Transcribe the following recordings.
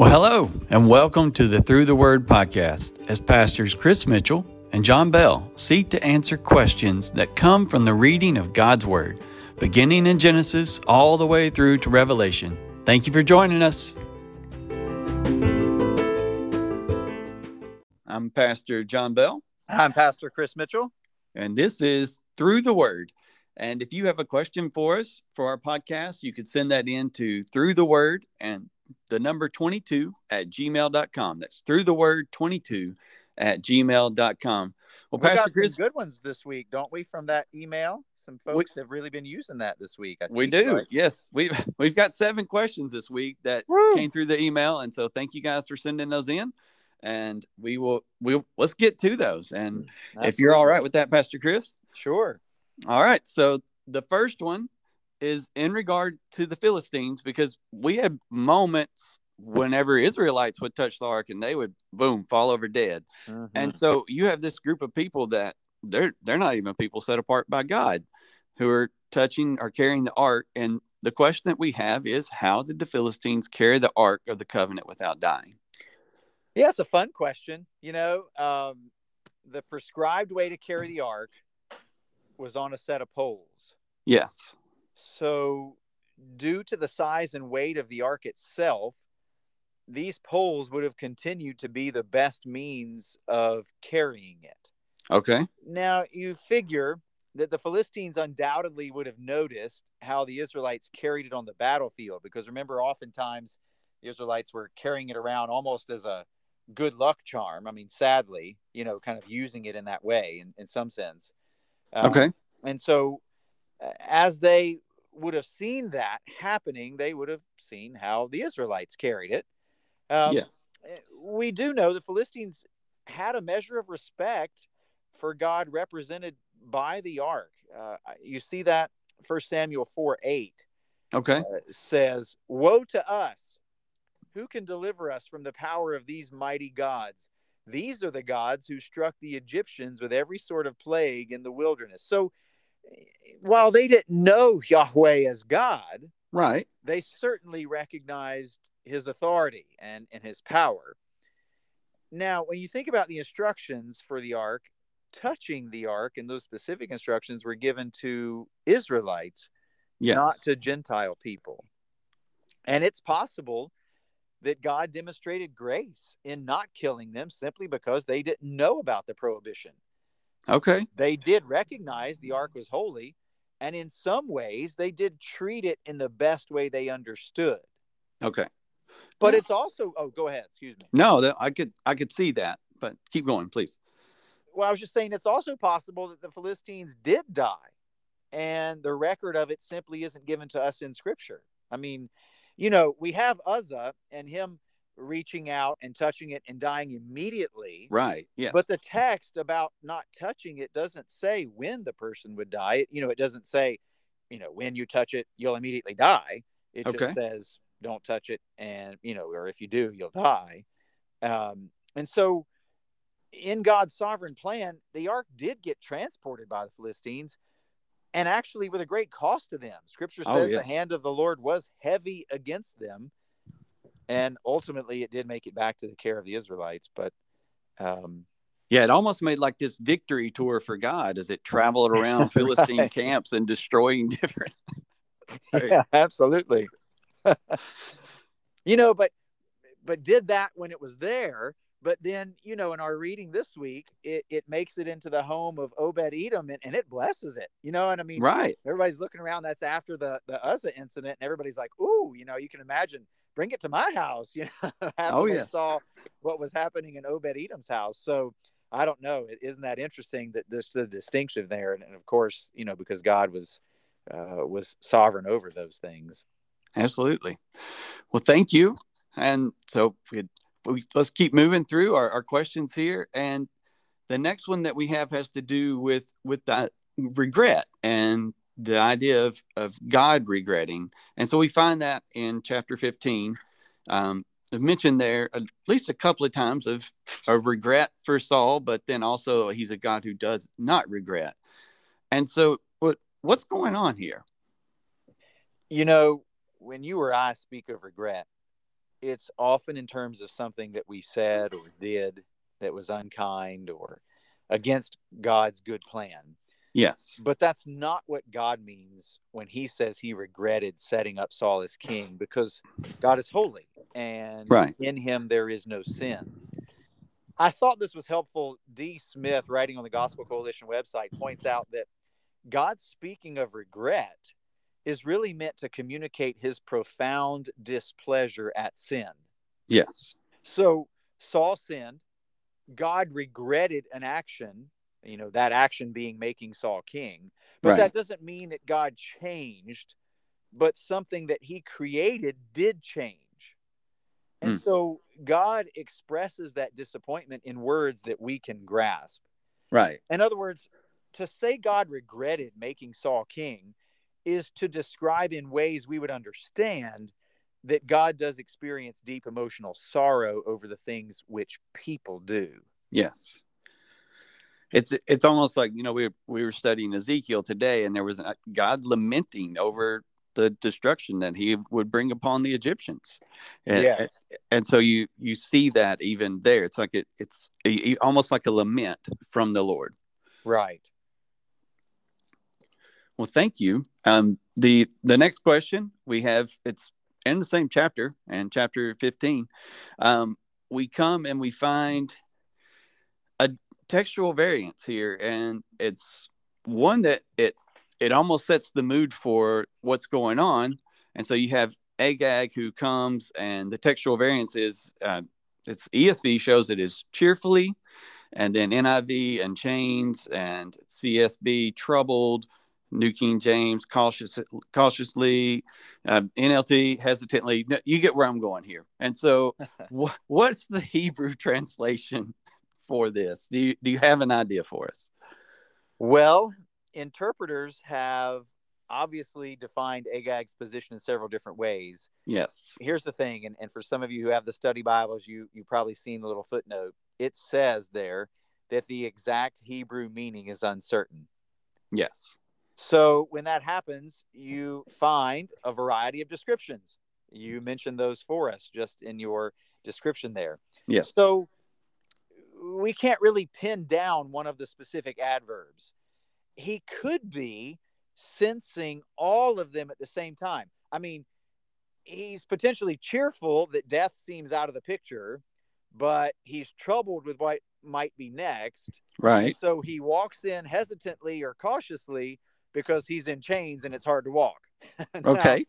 Well, hello, and welcome to the Through the Word podcast as pastors Chris Mitchell and Jon Bell seek to answer questions that come from the reading of God's Word, beginning in Genesis all the way through to Revelation. Thank you for joining us. I'm Pastor Jon Bell. I'm Pastor Chris Mitchell. And this is Through the Word. And if you have a question for us for our podcast, you could send that in to Through the Word and the number 22 at gmail.com. That's through the word 22 at gmail.com. Well, we Pastor Chris, good ones this week, don't we? From that email, some folks we, have really been using that this week. I we do. Right? Yes, We've we've got seven questions this week that Woo. came through the email, and so thank you guys for sending those in. And we will we'll let's get to those. And Absolutely. if you're all right with that, Pastor Chris, sure. All right. So the first one is in regard to the Philistines because we had moments whenever Israelites would touch the ark and they would boom fall over dead. Mm-hmm. And so you have this group of people that they're they're not even people set apart by God who are touching or carrying the ark and the question that we have is how did the Philistines carry the ark of the covenant without dying? Yeah, it's a fun question. You know, um, the prescribed way to carry the ark was on a set of poles. Yes. So, due to the size and weight of the ark itself, these poles would have continued to be the best means of carrying it. Okay. Now, you figure that the Philistines undoubtedly would have noticed how the Israelites carried it on the battlefield because remember, oftentimes the Israelites were carrying it around almost as a good luck charm. I mean, sadly, you know, kind of using it in that way in, in some sense. Um, okay. And so as they would have seen that happening, they would have seen how the Israelites carried it. Um, yes. We do know the Philistines had a measure of respect for God represented by the ark. Uh, you see that First Samuel 4 8. Okay. Uh, says, Woe to us! Who can deliver us from the power of these mighty gods? These are the gods who struck the Egyptians with every sort of plague in the wilderness. So while they didn't know Yahweh as God, right, they certainly recognized his authority and, and his power. Now, when you think about the instructions for the ark, touching the ark and those specific instructions were given to Israelites, yes. not to Gentile people. And it's possible that God demonstrated grace in not killing them simply because they didn't know about the prohibition. Okay. They did recognize the ark was holy, and in some ways, they did treat it in the best way they understood. Okay. But yeah. it's also oh, go ahead. Excuse me. No, I could I could see that, but keep going, please. Well, I was just saying it's also possible that the Philistines did die, and the record of it simply isn't given to us in Scripture. I mean, you know, we have Uzzah and him reaching out and touching it and dying immediately. Right. Yes. But the text about not touching it doesn't say when the person would die. You know, it doesn't say, you know, when you touch it, you'll immediately die. It okay. just says don't touch it, and you know, or if you do, you'll die. Um, and so, in God's sovereign plan, the ark did get transported by the Philistines, and actually with a great cost to them. Scripture oh, says oh, yes. the hand of the Lord was heavy against them and ultimately it did make it back to the care of the Israelites. But um, yeah, it almost made like this victory tour for God as it traveled around Philistine camps and destroying different. yeah, absolutely. you know, but but did that when it was there. But then, you know, in our reading this week, it, it makes it into the home of Obed Edom and, and it blesses it. You know what I mean? Right. Everybody's looking around. That's after the, the Uzzah incident. And everybody's like, ooh, you know, you can imagine bring it to my house. You know, oh, yes. saw what was happening in Obed Edom's house. So I don't know. Isn't that interesting that there's the distinction there? And, and of course, you know, because God was uh, was sovereign over those things. Absolutely. Well, thank you. And so we, we, let's keep moving through our, our questions here. And the next one that we have has to do with with that regret and the idea of, of God regretting. And so we find that in chapter 15. Um, I've mentioned there at least a couple of times of a regret for Saul, but then also he's a God who does not regret. And so what what's going on here? You know, when you or I speak of regret, it's often in terms of something that we said or did that was unkind or against God's good plan. Yes. But that's not what God means when he says he regretted setting up Saul as king because God is holy and right. in him there is no sin. I thought this was helpful. D. Smith, writing on the Gospel Coalition website, points out that God speaking of regret is really meant to communicate his profound displeasure at sin. Yes. So Saul sinned. God regretted an action you know that action being making Saul king. But right. that doesn't mean that God changed, but something that he created did change. And mm. so God expresses that disappointment in words that we can grasp. Right. In other words, to say God regretted making Saul king is to describe in ways we would understand that God does experience deep emotional sorrow over the things which people do. Yes it's it's almost like you know we we were studying Ezekiel today, and there was a, God lamenting over the destruction that He would bring upon the Egyptians. And, yes. and so you you see that even there, it's like it it's a, almost like a lament from the Lord. Right. Well, thank you. Um, the the next question we have it's in the same chapter and chapter fifteen. Um, we come and we find textual variance here, and it's one that it it almost sets the mood for what's going on. And so you have Agag who comes, and the textual variance is uh, it's ESV shows it is cheerfully, and then NIV and chains and CSB troubled. New King James cautious, cautiously, uh, NLT hesitantly. You get where I'm going here. And so, wh- what's the Hebrew translation for this? Do you do you have an idea for us? Well, interpreters have obviously defined Agag's position in several different ways. Yes. Here's the thing, and, and for some of you who have the study Bibles, you you've probably seen the little footnote. It says there that the exact Hebrew meaning is uncertain. Yes. So when that happens, you find a variety of descriptions. You mentioned those for us just in your description there. Yes. So we can't really pin down one of the specific adverbs. He could be sensing all of them at the same time. I mean, he's potentially cheerful that death seems out of the picture, but he's troubled with what might be next. Right. So he walks in hesitantly or cautiously because he's in chains and it's hard to walk. now, okay.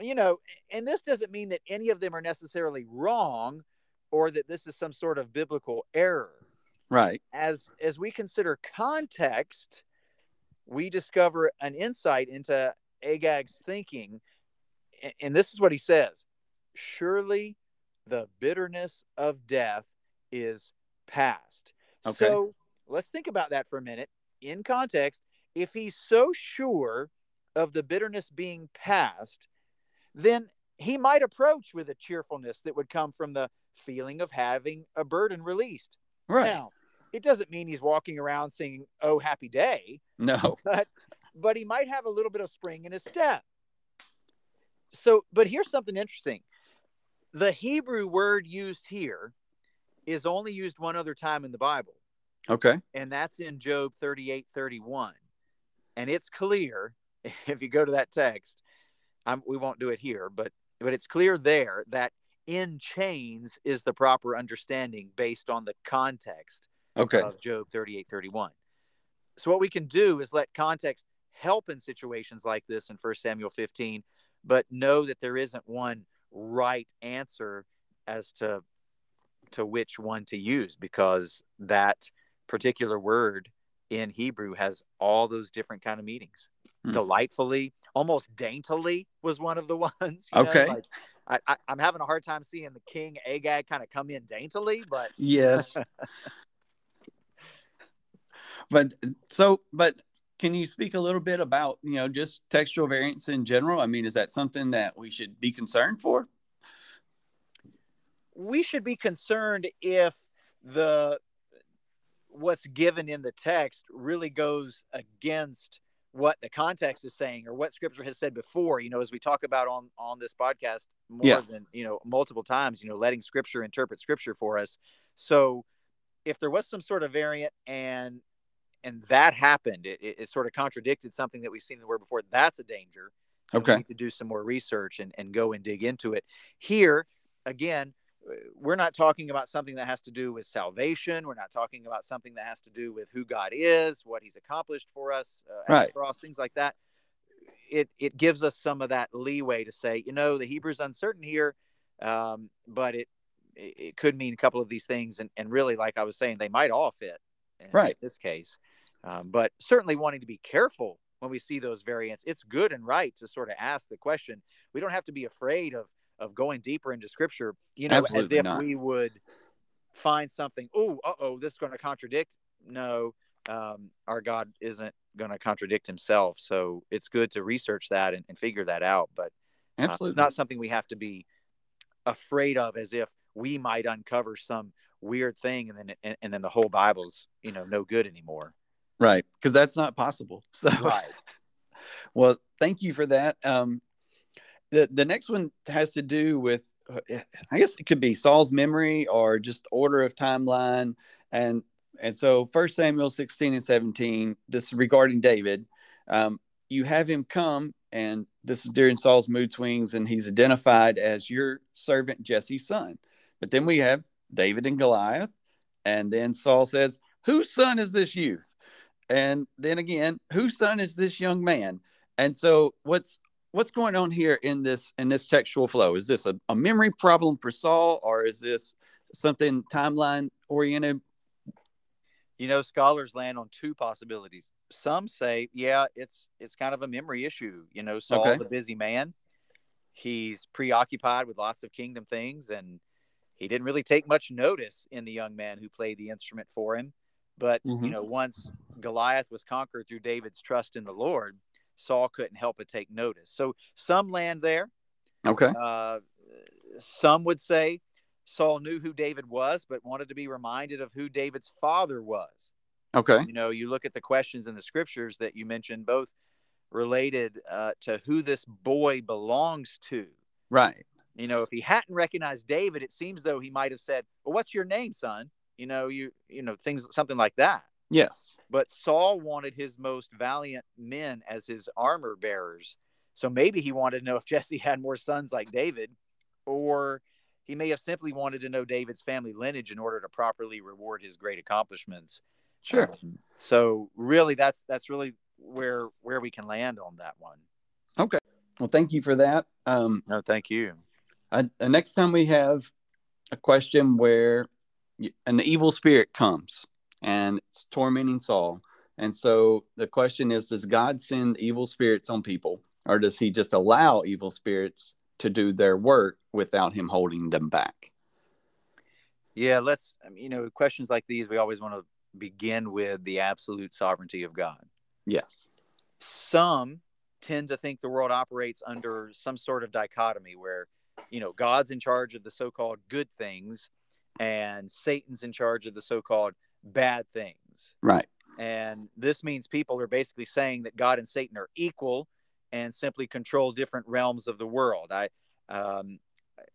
You know, and this doesn't mean that any of them are necessarily wrong or that this is some sort of biblical error. Right. As as we consider context, we discover an insight into Agag's thinking. And this is what he says Surely the bitterness of death is past. Okay. So let's think about that for a minute. In context, if he's so sure of the bitterness being past, then he might approach with a cheerfulness that would come from the feeling of having a burden released. Right. Now, it doesn't mean he's walking around singing "Oh Happy Day." No. But but he might have a little bit of spring in his step. So, but here's something interesting. The Hebrew word used here is only used one other time in the Bible. Okay. And that's in Job 38 31. And it's clear, if you go to that text, I'm, we won't do it here, but but it's clear there that in chains is the proper understanding based on the context okay. of Job 38 31. So, what we can do is let context help in situations like this in 1 Samuel 15, but know that there isn't one right answer as to to which one to use because that particular word in Hebrew has all those different kind of meanings. Mm. Delightfully, almost daintily was one of the ones. okay. Like I, I, am having a hard time seeing the king Agag kind of come in daintily, but yes. but so, but can you speak a little bit about you know just textual variance in general? I mean, is that something that we should be concerned for? We should be concerned if the what's given in the text really goes against what the context is saying or what scripture has said before you know as we talk about on on this podcast more Yes. than you know multiple times you know letting scripture interpret scripture for us so if there was some sort of variant and and that happened it, it, it sort of contradicted something that we've seen in the word before that's a danger and we Okay. need to do some more research and, and go and dig into it here again we're not talking about something that has to do with salvation. We're not talking about something that has to do with who god is what he's accomplished for us uh, Right. cross things like that. It it gives us some of that leeway to say you know the hebrew's uncertain here um, but it, it could mean a couple of these things. And, and really like i was saying they might all fit in Right. this case. Um, but certainly wanting to be careful when we see those variants it's good and right to sort of ask the question. We don't have to be afraid of of going deeper into scripture you know Absolutely as if not. we would find something oh uh-oh this is going to contradict no um, our god isn't going to contradict himself so it's good to research that and, and figure that out but uh, it's not something we have to be afraid of as if we might uncover some weird thing and then and, and then the whole bible's you know no good anymore right. Because that's not possible. So right well, thank you for that. Um, the the next one has to do with, I guess it could be Saul's memory or just order of timeline, and and so First Samuel sixteen and seventeen. This is regarding David. Um, you have him come, and this is during Saul's mood swings, and he's identified as your servant Jesse's son. But then we have David and Goliath, and then Saul says, "Whose son is this youth?" And then again, whose son is this young man? And so what's what's going on here in this in this textual flow? Is this a, a memory problem for Saul or is this something timeline oriented? you know scholars land on two possibilities some say yeah it's it's kind of a memory issue you know saul Okay. the busy man he's preoccupied with lots of kingdom things and he didn't really take much notice in the young man who played the instrument for him but you Mhm. know once goliath was conquered through david's trust in the lord saul couldn't help but take notice so some land there Okay. uh, some would say Saul knew who David was, but wanted to be reminded of who David's father was. Okay. You know, you look at the questions in the scriptures that you mentioned, both related uh, to who this boy belongs to. Right. You know, if he hadn't recognized David, it seems though he might have said, "Well, what's your name, son?" You know, you you know things something like that. Yes. But Saul wanted his most valiant men as his armor bearers. So maybe he wanted to know if Jesse had more sons like David, or he may have simply wanted to know David's family lineage in order to properly reward his great accomplishments. Sure. Um, so really, that's that's really where where we can land on that one. Okay. Well, thank you for that. Um, No, thank you. uh, uh, next time we have a question where an evil spirit comes and tormenting Saul. And so the question is Does God send evil spirits on people, or does he just allow evil spirits to do their work without him holding them back? Yeah, let's. I mean, you know, questions like these, we always want to begin with the absolute sovereignty of God. Yes. some tend to think the world operates under some sort of dichotomy where you know god's in charge of the so-called good things and satan's in charge of the so-called bad things Right. and this means people are basically saying that god and satan are equal and simply control different realms of the world i um,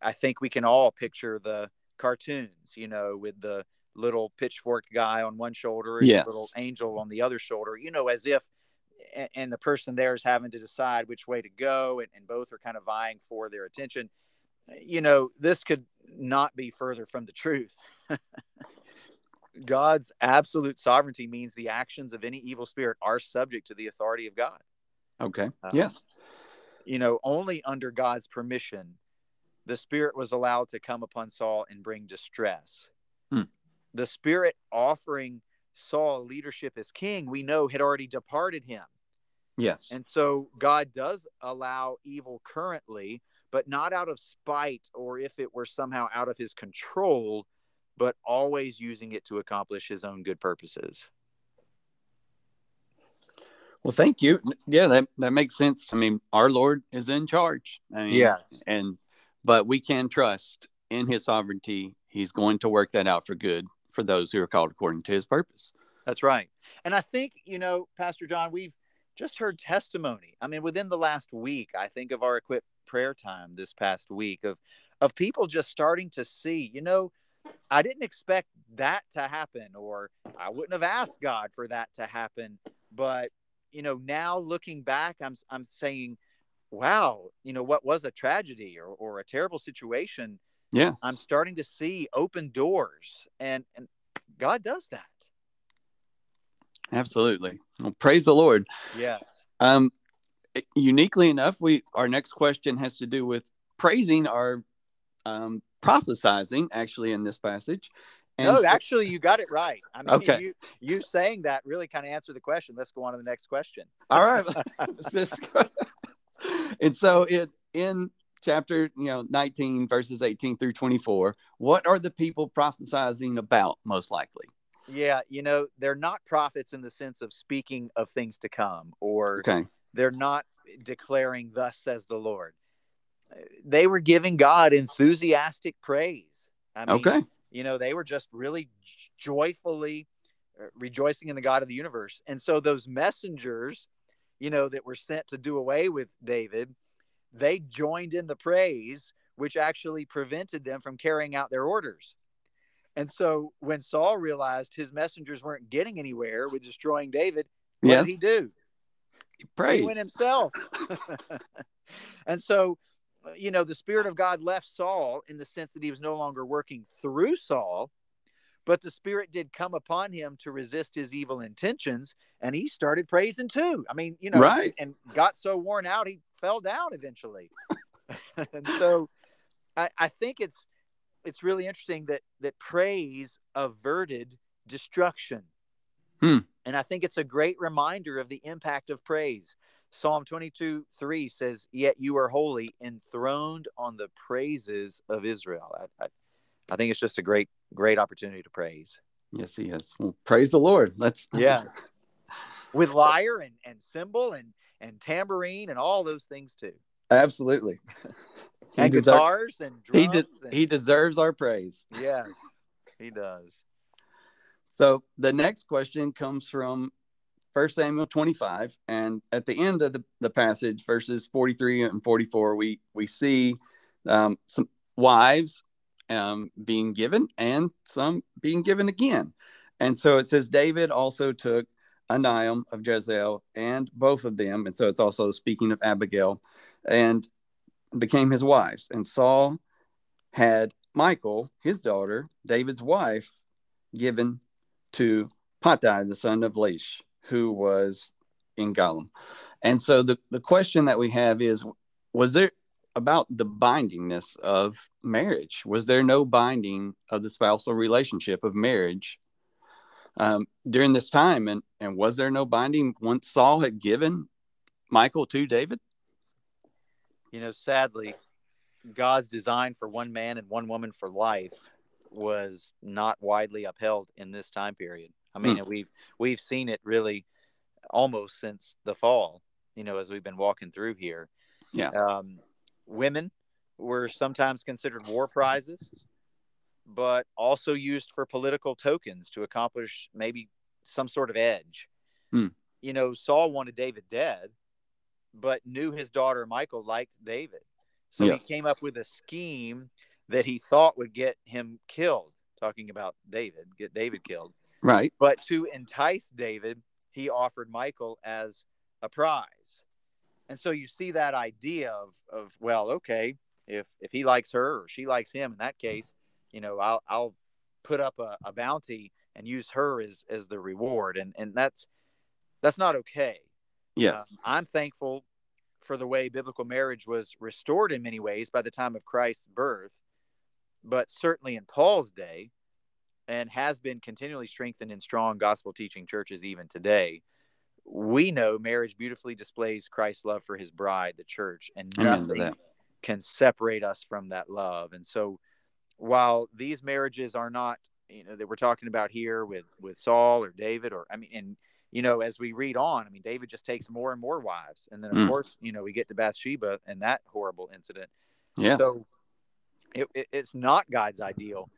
i think we can all picture the cartoons you know with the little pitchfork guy on one shoulder and Yes. the little angel on the other shoulder you know as if and the person there is having to decide which way to go and, and both are kind of vying for their attention you know this could not be further from the truth god's absolute sovereignty means the actions of any evil spirit are subject to the authority of god Okay. Uh, yes. you know only under god's permission the spirit was allowed to come upon saul and bring distress Hmm. the spirit offering saul leadership as king we know had already departed him Yes. and so God does allow evil currently, but not out of spite or if it were somehow out of his control, but always using it to accomplish his own good purposes. well, thank you. Yeah, that, that makes sense. I mean, our Lord is in charge. I mean, Yes. And, but we can trust in his sovereignty. He's going to work that out for good for those who are called according to his purpose. That's right. And I think, you know, Pastor Jon, we've just heard testimony. I mean, within the last week, I think of our equipped prayer time this past week of of people just starting to see, you know, I didn't expect that to happen, or I wouldn't have asked God for that to happen. But you know, now looking back, I'm I'm saying, wow, you know, what was a tragedy or, or a terrible situation. Yes. I'm starting to see open doors and, and God does that. Absolutely. Well, praise the Lord. Yes. Um, uniquely enough, we our next question has to do with praising our um, prophesizing actually in this passage. And no, actually, you got it right. I mean, okay. you, you saying that really kind of answered the question. Let's go on to the next question. All right. and so it in chapter you know 19 verses 18 through 24 what are the people prophesizing about most likely yeah you know they're not prophets in the sense of speaking of things to come or okay they're not declaring thus says the lord they were giving god enthusiastic praise I mean, okay you know they were just really joyfully uh, rejoicing in the god of the universe and so those messengers you know, that were sent to do away with David, they joined in the praise, which actually prevented them from carrying out their orders. And so when Saul realized his messengers weren't getting anywhere with destroying David, what yes. did he do? He praised. He went himself. and so, you know, the Spirit of God left Saul in the sense that he was no longer working through Saul, but the Spirit did come upon him to resist his evil intentions, and he started praising too. I mean, you know, right. and got so worn out he fell down eventually. and so, I, I think it's it's really interesting that that praise averted destruction. Hmm. And I think it's a great reminder of the impact of praise. Psalm 22 3 says, Yet you are holy, enthroned on the praises of Israel. I, I, I think it's just a great, great opportunity to praise. Yes, he is. Well, praise the Lord. Let's yeah. With lyre and, and cymbal and and tambourine and all those things too. Absolutely. and deserve, guitars and drums. He de- and, he deserves our praise. Yes, he does. So the next question comes from First Samuel 25, and at the end of the, the passage, verses 43 and 44, we we see um, some wives um, being given and some being given again. And so it says David also took Ahinoam of Jezreel and both of them. And so it's also speaking of Abigail and became his wives. And Saul had Michael, his daughter, David's wife, given to Palti, the son of Laish, who was in Gallim. And so the, the question that we have is was there about the bindingness of marriage. Was there no binding of the spousal relationship of marriage um, during this time? And, and was there no binding once Saul had given Michael to David? You know, sadly, God's design for one man and one woman for life was not widely upheld in this time period. I mean, mm. we've we've seen it really almost since the fall. You know, as we've been walking through here. Yeah. Um, women were sometimes considered war prizes, but also used for political tokens to accomplish maybe some sort of edge. Hmm. You know, Saul wanted David dead, but knew his daughter Michael liked David. So yes. he came up with a scheme that he thought would get him killed, talking about David, get David killed. Right. But to entice David, he offered Michael as a prize. And so you see that idea of of well okay if if he likes her or she likes him in that case you know i'll i'll put up a, a bounty and use her as as the reward. And and that's that's not okay. Yes. Um, i'm thankful for the way biblical marriage was restored in many ways by the time of christ's birth. But certainly in paul's day and has been continually strengthened in strong gospel teaching churches even today we know marriage beautifully displays Christ's love for his bride, the church, and nothing can separate us from that love. And so, while these marriages are not, you know, that we're talking about here with with Saul or David, or I mean, and you know, as we read on, I mean, David just takes more and more wives, and then of mm. course, you know, we get to Bathsheba and that horrible incident. Yeah. So, it, it, it's not God's ideal,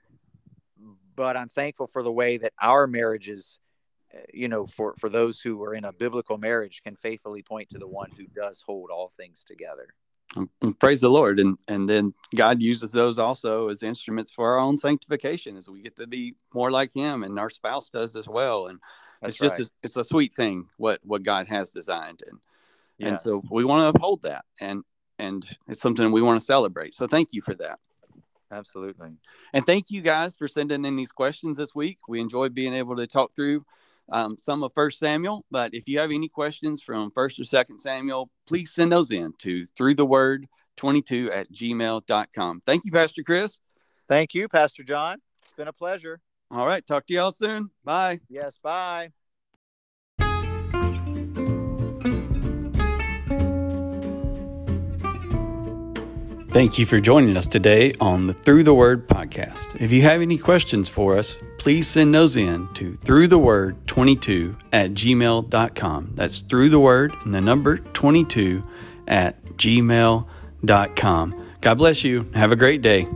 but I'm thankful for the way that our marriages uh, you know, for for those who are in a biblical marriage, can faithfully point to the one who does hold all things together. Um, praise the Lord, and and then God uses those also as instruments for our own sanctification, as we get to be more like Him, and our spouse does as well. And That's it's just right. a, it's a sweet thing what what God has designed, and yeah. and so we want to uphold that, and and it's something we want to celebrate. So thank you for that. Absolutely. And thank you guys for sending in these questions this week. We enjoyed being able to talk through um, some of First Samuel. But if you have any questions from First or Second Samuel, please send those in to through the word 22 at gmail.com. Thank you, Pastor Chris. Thank you, Pastor Jon. It's been a pleasure. All right. Talk to y'all soon. Bye. Yes. Bye. Thank you for joining us today on the Through the Word podcast. If you have any questions for us, please send those in to through the word 22 at gmail.com. That's through the word and the number 22 at gmail.com. God bless you. Have a great day.